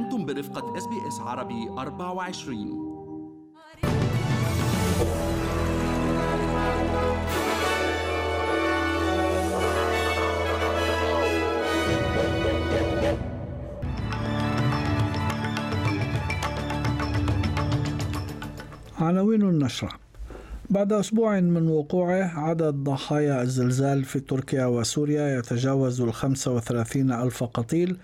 أنتم برفقة SBS عربي 24 عناوين النشرة. بعد أسبوع من وقوعه عدد ضحايا الزلزال في تركيا وسوريا يتجاوز الخمسة وثلاثين ألف قتيل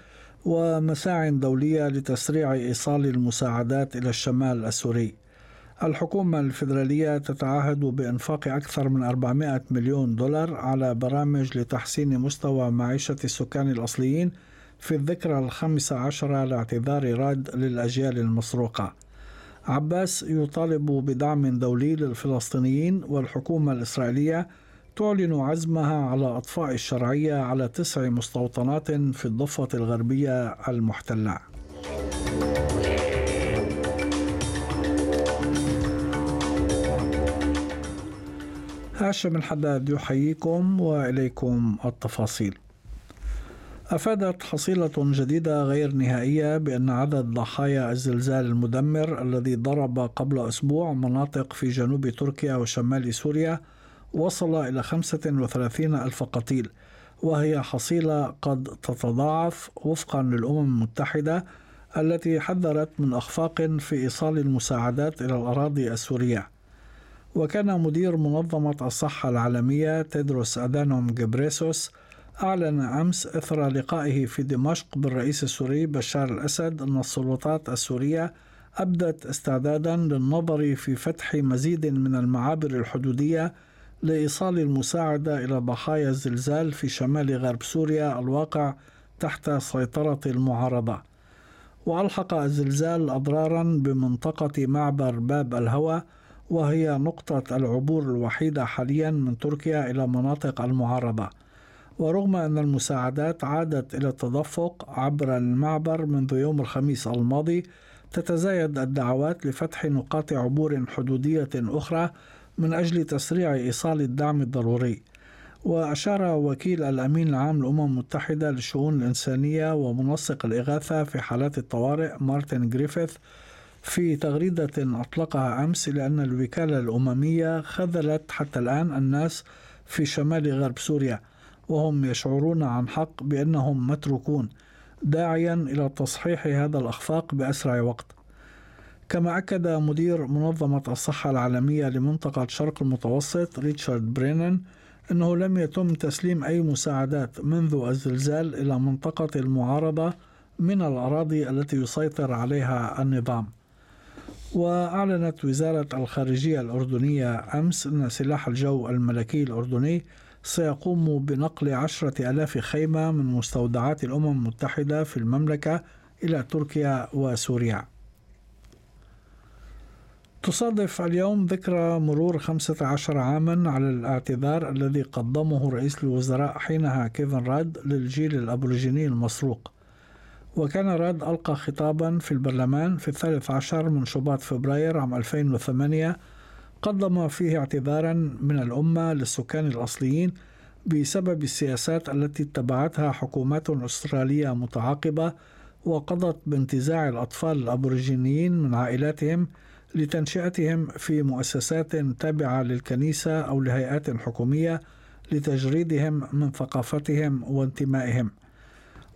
ومساع دولية لتسريع إيصال المساعدات إلى الشمال السوري. الحكومة الفيدرالية تتعهد بإنفاق أكثر من 400 مليون دولار على برامج لتحسين مستوى معيشة السكان الأصليين في الذكرى الخامسة عشرة لاعتذار راد للأجيال المسروقة. عباس يطالب بدعم دولي للفلسطينيين والحكومة الإسرائيلية تعلن عزمها على أطفاء الشرعية على تسع مستوطنات في الضفة الغربية المحتلة. هاشم الحداد يحييكم وإليكم التفاصيل. أفادت حصيلة جديدة غير نهائية بأن عدد ضحايا الزلزال المدمر الذي ضرب قبل أسبوع مناطق في جنوب تركيا وشمال سوريا وصل إلى 35 ألف قتيل وهي حصيلة قد تتضاعف وفقا للأمم المتحدة التي حذرت من أخفاق في إيصال المساعدات إلى الأراضي السورية. وكان مدير منظمة الصحة العالمية تيدروس أدانوم جبريسوس أعلن أمس إثر لقائه في دمشق بالرئيس السوري بشار الأسد أن السلطات السورية أبدت استعدادا للنظر في فتح مزيد من المعابر الحدودية لإيصال المساعدة إلى ضحايا الزلزال في شمال غرب سوريا الواقع تحت سيطرة المعارضة. وألحق الزلزال أضرارا بمنطقة معبر باب الهوى وهي نقطة العبور الوحيدة حاليا من تركيا إلى مناطق المعارضة. ورغم أن المساعدات عادت إلى التدفق عبر المعبر منذ يوم الخميس الماضي تتزايد الدعوات لفتح نقاط عبور حدودية أخرى من أجل تسريع إيصال الدعم الضروري. وأشار وكيل الأمين العام للأمم المتحدة للشؤون الإنسانية ومنسق الإغاثة في حالات الطوارئ مارتن جريفيث في تغريدة أطلقها أمس إلى أن الوكالة الأممية خذلت حتى الآن الناس في شمال غرب سوريا وهم يشعرون عن حق بأنهم متروكون داعيا إلى تصحيح هذا الأخفاق بأسرع وقت. كما أكد مدير منظمة الصحة العالمية لمنطقة شرق المتوسط ريتشارد برينن أنه لم يتم تسليم أي مساعدات منذ الزلزال إلى منطقة المعارضة من الأراضي التي يسيطر عليها النظام. وأعلنت وزارة الخارجية الأردنية أمس أن سلاح الجو الملكي الأردني سيقوم بنقل عشرة ألاف خيمة من مستودعات الأمم المتحدة في المملكة إلى تركيا وسوريا. تصادف اليوم ذكرى مرور 15 عاما على الاعتذار الذي قدمه رئيس الوزراء حينها كيفن راد للجيل الأبوريجيني المسروق. وكان راد ألقى خطابا في البرلمان في الثالث عشر من شباط فبراير عام 2008 قدم فيه اعتذارا من الأمة للسكان الأصليين بسبب السياسات التي اتبعتها حكومات أسترالية متعاقبة وقضت بانتزاع الأطفال الأبوريجينيين من عائلاتهم لتنشئتهم في مؤسسات تابعة للكنيسة أو لهيئات حكومية لتجريدهم من ثقافتهم وانتمائهم.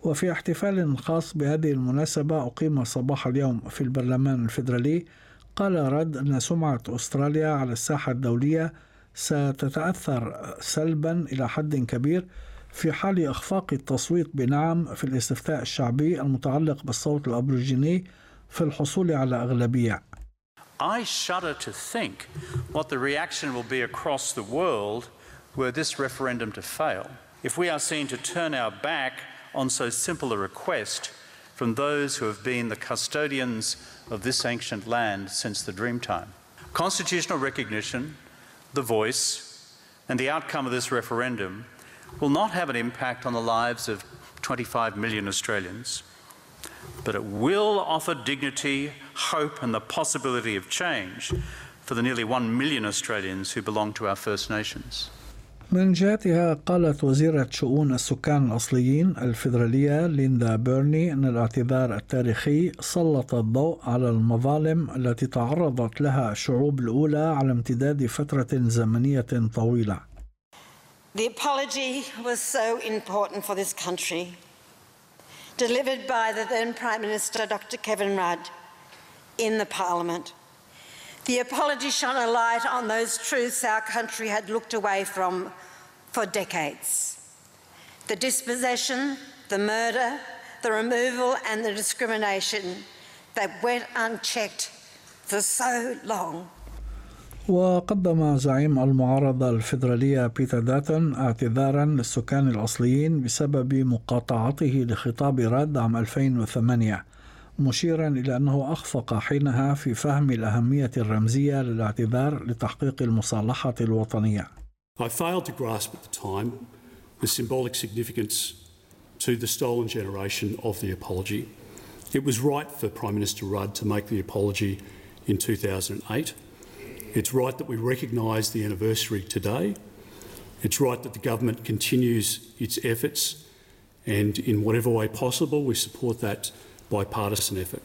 وفي احتفال خاص بهذه المناسبة أقيم صباح اليوم في البرلمان الفيدرالي قال رد أن سمعة أستراليا على الساحة الدولية ستتأثر سلبا إلى حد كبير في حال إخفاق التصويت بنعم في الاستفتاء الشعبي المتعلق بالصوت الأبريجيني في الحصول على أغلبية. I shudder to think what the reaction will be across the world were this referendum to fail. If we are seen to turn our back on so simple a request from those who have been the custodians of this ancient land since the Dreamtime. Constitutional recognition, the voice, and the outcome of this referendum will not have an impact on the lives of 25 million Australians, but it will offer dignity, hope, and the possibility of change for the nearly 1 million Australians who belong to our First Nations. من جهتها قالت وزيرة شؤون السكان الأصليين الفيدرالية ليندا بيرني أن الاعتذار التاريخي سلط الضوء على المظالم التي تعرضت لها الشعوب الأولى على امتداد فترة زمنية طويلة. The apology was so important for this country. Delivered by the then Prime Minister Dr. Kevin Rudd in the Parliament. The apology shone a light on those truths our country had looked away from for decades. The dispossession, the murder, the removal, and the discrimination that went unchecked for so long. وقدم زعيم المعارضة الفيدرالية بيتر داتون اعتذارا للسكان الأصليين بسبب مقاطعته لخطاب راد عام 2008 مشيرا إلى أنه أخفق حينها في فهم الأهمية الرمزية للاعتذار لتحقيق المصالحة الوطنية. I failed to grasp at the time the symbolic significance to the stolen generation of the apology. It was right for Prime Minister Rudd to make the apology in 2008. It's right that we recognise the anniversary today. It's right that the government continues its efforts, and in whatever way possible, we support that bipartisan effort.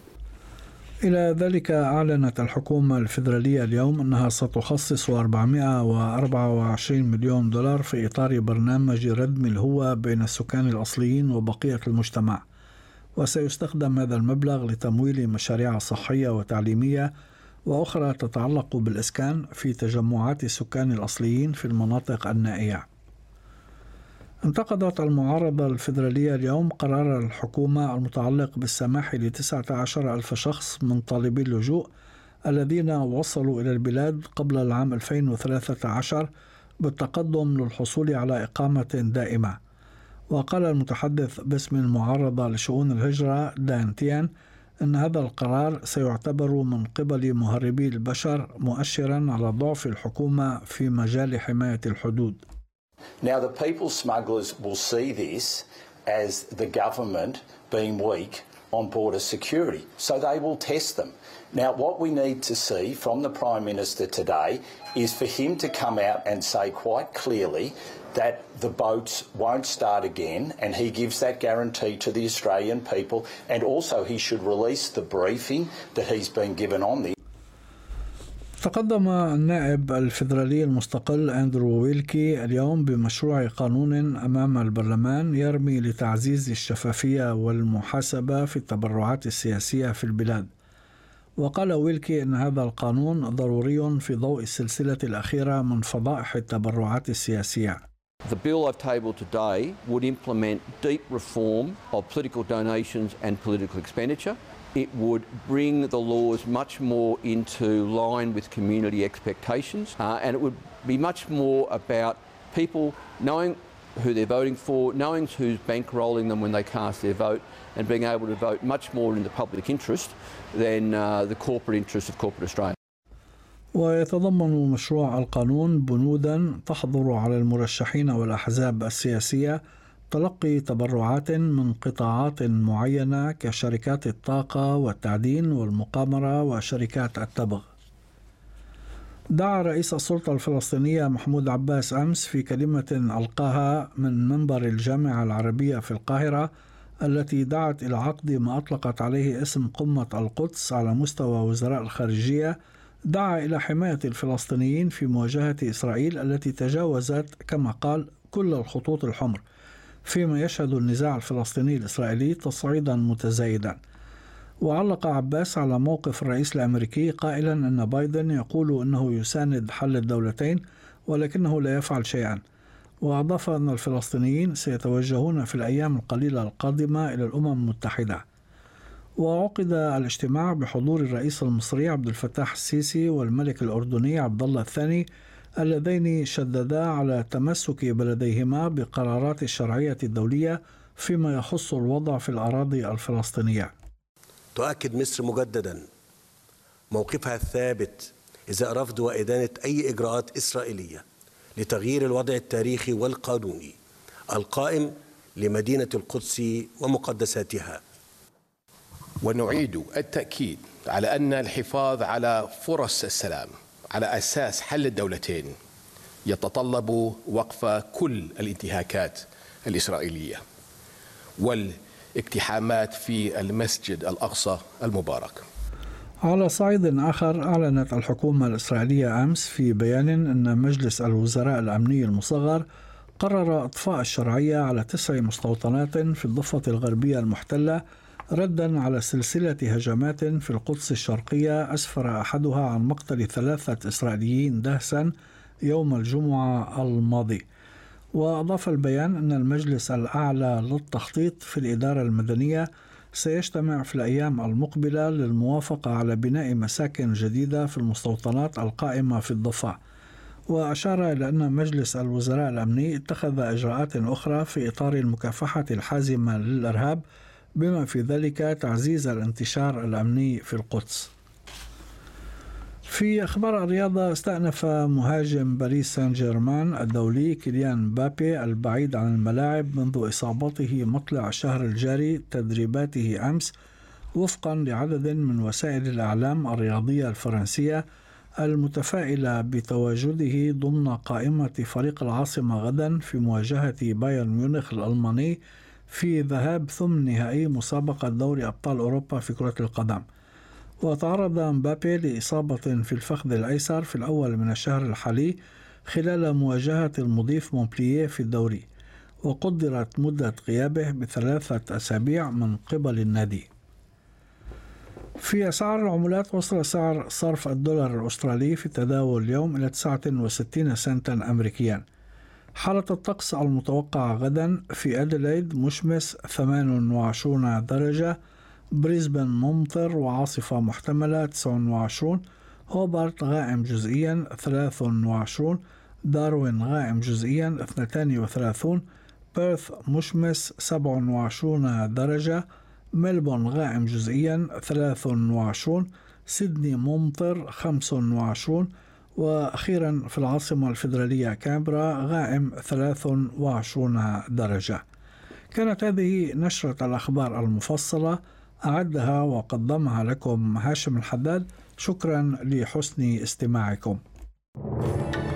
إلى ذلك أعلنت الحكومة الفيدرالية اليوم أنها ستخصص 424 مليون دولار في إطار برنامج ردم الهوة بين السكان الأصليين وبقية المجتمع وسيستخدم هذا المبلغ لتمويل مشاريع صحية وتعليمية وأخرى تتعلق بالإسكان في تجمعات السكان الأصليين في المناطق النائية انتقدت المعارضة الفيدرالية اليوم قرار الحكومة المتعلق بالسماح لتسعة عشر ألف شخص من طالبي اللجوء الذين وصلوا إلى البلاد قبل العام 2013 بالتقدم للحصول على إقامة دائمة. وقال المتحدث باسم المعارضة لشؤون الهجرة دان تيان أن هذا القرار سيعتبر من قبل مهربي البشر مؤشرا على ضعف الحكومة في مجال حماية الحدود. Now, the people smugglers will see this as the government being weak on border security, so they will test them. Now, what we need to see from the Prime Minister today is for him to come out and say quite clearly that the boats won't start again, and he gives that guarantee to the Australian people. And also, he should release the briefing that he's been given on this. تقدم النائب الفيدرالي المستقل أندرو ويلكي اليوم بمشروع قانون أمام البرلمان يرمي لتعزيز الشفافية والمحاسبة في التبرعات السياسية في البلاد وقال ويلكي أن هذا القانون ضروري في ضوء السلسلة الأخيرة من فضائح التبرعات السياسية The bill I've tabled today would implement deep reform of political donations and political expenditure. It would bring the laws much more into line with community expectations, uh, and it would be much more about people knowing who they're voting for, knowing who's bankrolling them when they cast their vote, and being able to vote much more in the public interest than uh, the corporate interest of corporate Australia. ويتضمن مشروع القانون بنودا تحظر على المرشحين والأحزاب السياسية تلقي تبرعات من قطاعات معينة كشركات الطاقة والتعدين والمقامرة وشركات التبغ. دعا رئيس السلطة الفلسطينية محمود عباس أمس في كلمة ألقاها من منبر الجامعة العربية في القاهرة التي دعت إلى عقد ما أطلقت عليه اسم قمة القدس على مستوى وزراء الخارجية دعا إلى حماية الفلسطينيين في مواجهة إسرائيل التي تجاوزت كما قال كل الخطوط الحمر فيما يشهد النزاع الفلسطيني الإسرائيلي تصعيدا متزايدا. وعلق عباس على موقف الرئيس الأمريكي قائلا أن بايدن يقول أنه يساند حل الدولتين ولكنه لا يفعل شيئا. وأضاف أن الفلسطينيين سيتوجهون في الأيام القليلة القادمة إلى الأمم المتحدة. وعقد الاجتماع بحضور الرئيس المصري عبد الفتاح السيسي والملك الأردني عبد الله الثاني اللذين شددا على تمسك بلديهما بقرارات الشرعية الدولية فيما يخص الوضع في الأراضي الفلسطينية. تؤكد مصر مجددا موقفها الثابت إزاء رفض وإدانة أي إجراءات إسرائيلية لتغيير الوضع التاريخي والقانوني القائم لمدينة القدس ومقدساتها. ونعيد التأكيد على أن الحفاظ على فرص السلام على أساس حل الدولتين يتطلب وقف كل الانتهاكات الإسرائيلية والاقتحامات في المسجد الأقصى المبارك. على صعيد آخر أعلنت الحكومة الإسرائيلية أمس في بيان أن مجلس الوزراء الأمني المصغر قرر إطفاء الشرعية على تسع مستوطنات في الضفة الغربية المحتلة ردا على سلسلة هجمات في القدس الشرقية أسفر أحدها عن مقتل ثلاثة إسرائيليين دهسا يوم الجمعة الماضي. وأضاف البيان أن المجلس الأعلى للتخطيط في الإدارة المدنية سيجتمع في الأيام المقبلة للموافقة على بناء مساكن جديدة في المستوطنات القائمة في الضفة. وأشار إلى أن مجلس الوزراء الأمني اتخذ إجراءات أخرى في إطار المكافحة الحازمة للإرهاب بما في ذلك تعزيز الانتشار الأمني في القدس. في أخبار الرياضة استأنف مهاجم باريس سان جيرمان الدولي كيليان بابي البعيد عن الملاعب منذ إصابته مطلع الشهر الجاري تدريباته أمس وفقا لعدد من وسائل الإعلام الرياضية الفرنسية المتفائلة بتواجده ضمن قائمة فريق العاصمة غدا في مواجهة بايرن ميونخ الألماني في ذهاب ثمن نهائي مسابقة دوري أبطال أوروبا في كرة القدم. وتعرض مبابي لإصابة في الفخذ الأيسر في الأول من الشهر الحالي خلال مواجهة المضيف مونبلييه في الدوري وقدرت مدة غيابه بثلاثة أسابيع من قبل النادي. في أسعار العملات وصل سعر صرف الدولار الأسترالي في التداول اليوم إلى 69 سنتا أمريكيا. حالة الطقس المتوقعة غدا في أديلايد مشمس 28 درجة بريسبن ممطر وعاصفة محتملة 29 هوبارت غائم جزئيا 23 داروين غائم جزئيا 32 بيرث مشمس 27 درجة ملبون غائم جزئيا 23 سيدني ممطر 25 وأخيرا في العاصمة الفيدرالية كامبرا غائم 23 درجة. كانت هذه نشرة الأخبار المفصلة أعدها وقدمها لكم هاشم الحداد. شكرا لحسن استماعكم. هل